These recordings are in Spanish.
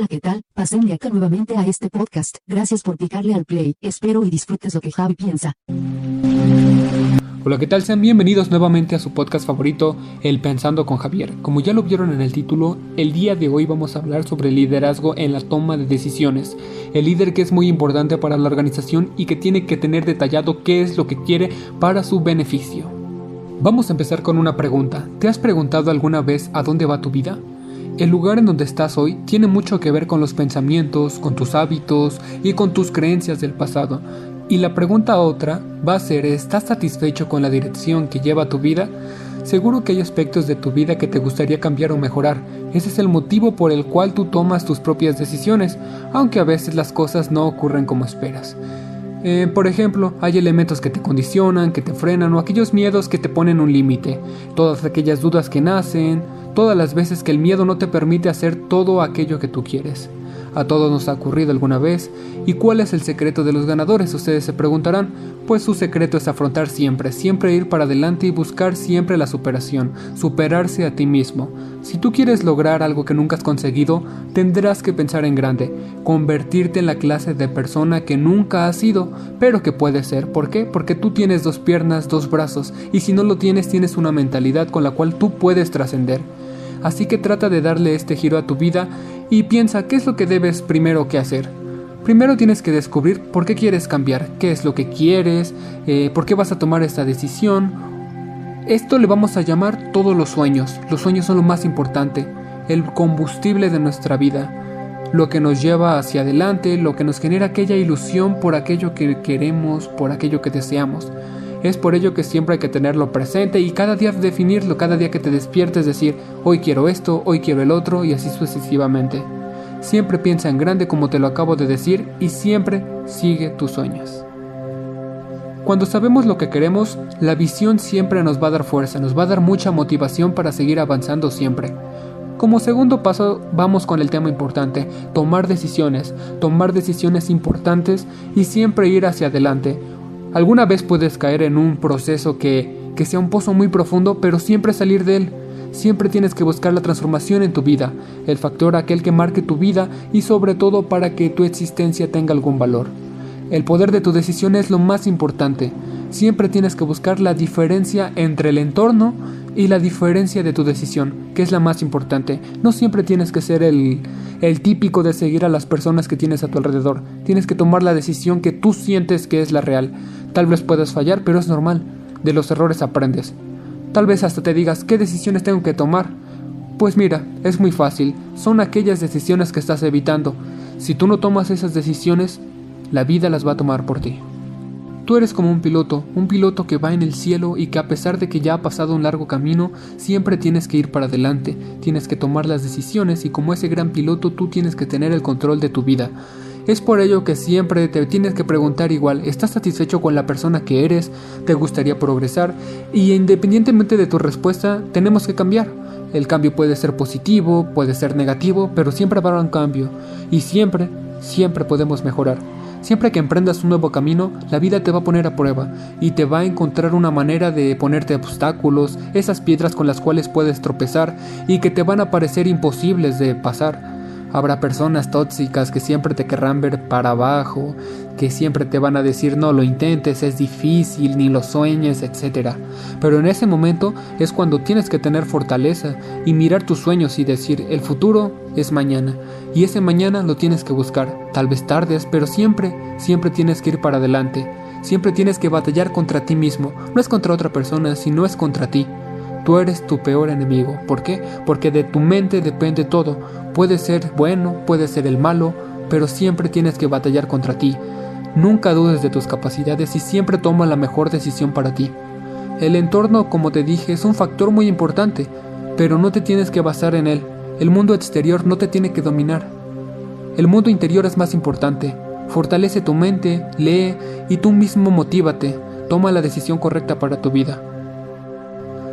Hola, ¿qué tal? Pásenle acá nuevamente a este podcast. Gracias por picarle al play. Espero y disfrutes lo que Javi piensa. Hola, ¿qué tal? Sean bienvenidos nuevamente a su podcast favorito, El Pensando con Javier. Como ya lo vieron en el título, el día de hoy vamos a hablar sobre el liderazgo en la toma de decisiones. El líder que es muy importante para la organización y que tiene que tener detallado qué es lo que quiere para su beneficio. Vamos a empezar con una pregunta. ¿Te has preguntado alguna vez a dónde va tu vida? El lugar en donde estás hoy tiene mucho que ver con los pensamientos, con tus hábitos y con tus creencias del pasado. Y la pregunta otra va a ser, ¿estás satisfecho con la dirección que lleva tu vida? Seguro que hay aspectos de tu vida que te gustaría cambiar o mejorar. Ese es el motivo por el cual tú tomas tus propias decisiones, aunque a veces las cosas no ocurren como esperas. Eh, por ejemplo, hay elementos que te condicionan, que te frenan o aquellos miedos que te ponen un límite, todas aquellas dudas que nacen, todas las veces que el miedo no te permite hacer todo aquello que tú quieres. A todos nos ha ocurrido alguna vez. ¿Y cuál es el secreto de los ganadores? Ustedes se preguntarán. Pues su secreto es afrontar siempre, siempre ir para adelante y buscar siempre la superación, superarse a ti mismo. Si tú quieres lograr algo que nunca has conseguido, tendrás que pensar en grande, convertirte en la clase de persona que nunca has sido, pero que puede ser. ¿Por qué? Porque tú tienes dos piernas, dos brazos, y si no lo tienes, tienes una mentalidad con la cual tú puedes trascender. Así que trata de darle este giro a tu vida y piensa qué es lo que debes primero que hacer. Primero tienes que descubrir por qué quieres cambiar, qué es lo que quieres, eh, por qué vas a tomar esta decisión. Esto le vamos a llamar todos los sueños. Los sueños son lo más importante, el combustible de nuestra vida, lo que nos lleva hacia adelante, lo que nos genera aquella ilusión por aquello que queremos, por aquello que deseamos. Es por ello que siempre hay que tenerlo presente y cada día definirlo, cada día que te despiertes decir, hoy quiero esto, hoy quiero el otro y así sucesivamente. Siempre piensa en grande como te lo acabo de decir y siempre sigue tus sueños. Cuando sabemos lo que queremos, la visión siempre nos va a dar fuerza, nos va a dar mucha motivación para seguir avanzando siempre. Como segundo paso vamos con el tema importante, tomar decisiones, tomar decisiones importantes y siempre ir hacia adelante, Alguna vez puedes caer en un proceso que, que sea un pozo muy profundo, pero siempre salir de él. Siempre tienes que buscar la transformación en tu vida, el factor aquel que marque tu vida y sobre todo para que tu existencia tenga algún valor. El poder de tu decisión es lo más importante. Siempre tienes que buscar la diferencia entre el entorno y la diferencia de tu decisión, que es la más importante. No siempre tienes que ser el, el típico de seguir a las personas que tienes a tu alrededor. Tienes que tomar la decisión que tú sientes que es la real. Tal vez puedas fallar, pero es normal. De los errores aprendes. Tal vez hasta te digas qué decisiones tengo que tomar. Pues mira, es muy fácil. Son aquellas decisiones que estás evitando. Si tú no tomas esas decisiones, la vida las va a tomar por ti. Tú eres como un piloto, un piloto que va en el cielo y que a pesar de que ya ha pasado un largo camino, siempre tienes que ir para adelante, tienes que tomar las decisiones y como ese gran piloto tú tienes que tener el control de tu vida. Es por ello que siempre te tienes que preguntar igual, ¿estás satisfecho con la persona que eres? ¿Te gustaría progresar? Y independientemente de tu respuesta, tenemos que cambiar. El cambio puede ser positivo, puede ser negativo, pero siempre habrá un cambio. Y siempre, siempre podemos mejorar. Siempre que emprendas un nuevo camino, la vida te va a poner a prueba y te va a encontrar una manera de ponerte obstáculos, esas piedras con las cuales puedes tropezar y que te van a parecer imposibles de pasar. Habrá personas tóxicas que siempre te querrán ver para abajo, que siempre te van a decir no lo intentes, es difícil, ni lo sueñes, etc. Pero en ese momento es cuando tienes que tener fortaleza y mirar tus sueños y decir el futuro es mañana. Y ese mañana lo tienes que buscar. Tal vez tardes, pero siempre, siempre tienes que ir para adelante. Siempre tienes que batallar contra ti mismo. No es contra otra persona, sino es contra ti. Tú eres tu peor enemigo. ¿Por qué? Porque de tu mente depende todo. Puede ser bueno, puede ser el malo, pero siempre tienes que batallar contra ti. Nunca dudes de tus capacidades y siempre toma la mejor decisión para ti. El entorno, como te dije, es un factor muy importante, pero no te tienes que basar en él. El mundo exterior no te tiene que dominar. El mundo interior es más importante. Fortalece tu mente, lee y tú mismo motívate. Toma la decisión correcta para tu vida.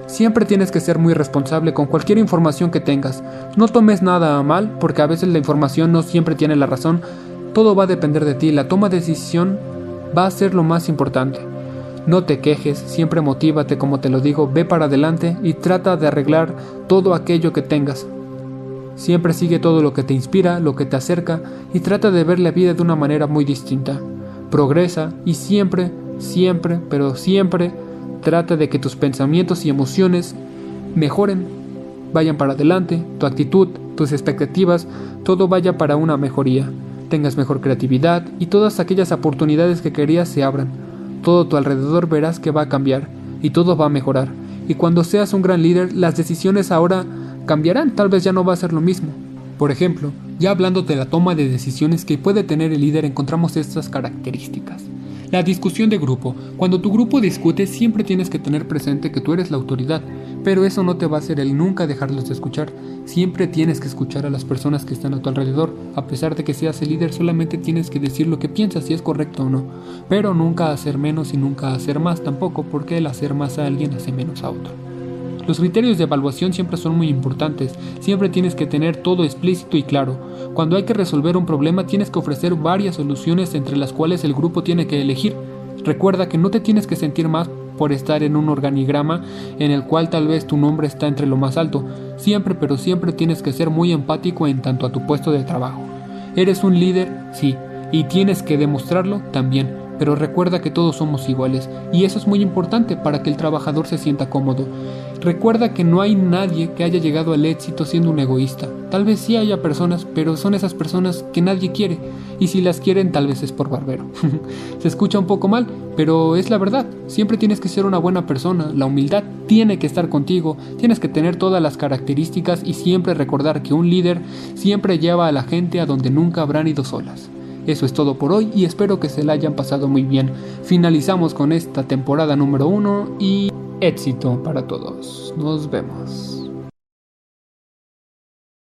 Siempre tienes que ser muy responsable con cualquier información que tengas. No tomes nada a mal, porque a veces la información no siempre tiene la razón. Todo va a depender de ti. La toma de decisión va a ser lo más importante. No te quejes, siempre motívate como te lo digo, ve para adelante y trata de arreglar todo aquello que tengas. Siempre sigue todo lo que te inspira, lo que te acerca y trata de ver la vida de una manera muy distinta. Progresa y siempre, siempre, pero siempre trata de que tus pensamientos y emociones mejoren, vayan para adelante, tu actitud, tus expectativas, todo vaya para una mejoría. Tengas mejor creatividad y todas aquellas oportunidades que querías se abran. Todo tu alrededor verás que va a cambiar y todo va a mejorar. Y cuando seas un gran líder, las decisiones ahora cambiarán, tal vez ya no va a ser lo mismo. Por ejemplo, ya hablando de la toma de decisiones que puede tener el líder, encontramos estas características. La discusión de grupo. Cuando tu grupo discute siempre tienes que tener presente que tú eres la autoridad, pero eso no te va a hacer el nunca dejarlos de escuchar. Siempre tienes que escuchar a las personas que están a tu alrededor. A pesar de que seas el líder, solamente tienes que decir lo que piensas si es correcto o no. Pero nunca hacer menos y nunca hacer más tampoco, porque el hacer más a alguien hace menos a otro. Los criterios de evaluación siempre son muy importantes, siempre tienes que tener todo explícito y claro. Cuando hay que resolver un problema tienes que ofrecer varias soluciones entre las cuales el grupo tiene que elegir. Recuerda que no te tienes que sentir más por estar en un organigrama en el cual tal vez tu nombre está entre lo más alto. Siempre pero siempre tienes que ser muy empático en tanto a tu puesto de trabajo. ¿Eres un líder? Sí. ¿Y tienes que demostrarlo? También pero recuerda que todos somos iguales y eso es muy importante para que el trabajador se sienta cómodo. Recuerda que no hay nadie que haya llegado al éxito siendo un egoísta. Tal vez sí haya personas, pero son esas personas que nadie quiere y si las quieren tal vez es por barbero. se escucha un poco mal, pero es la verdad. Siempre tienes que ser una buena persona, la humildad tiene que estar contigo, tienes que tener todas las características y siempre recordar que un líder siempre lleva a la gente a donde nunca habrán ido solas. Eso es todo por hoy y espero que se la hayan pasado muy bien. Finalizamos con esta temporada número uno y éxito para todos. Nos vemos.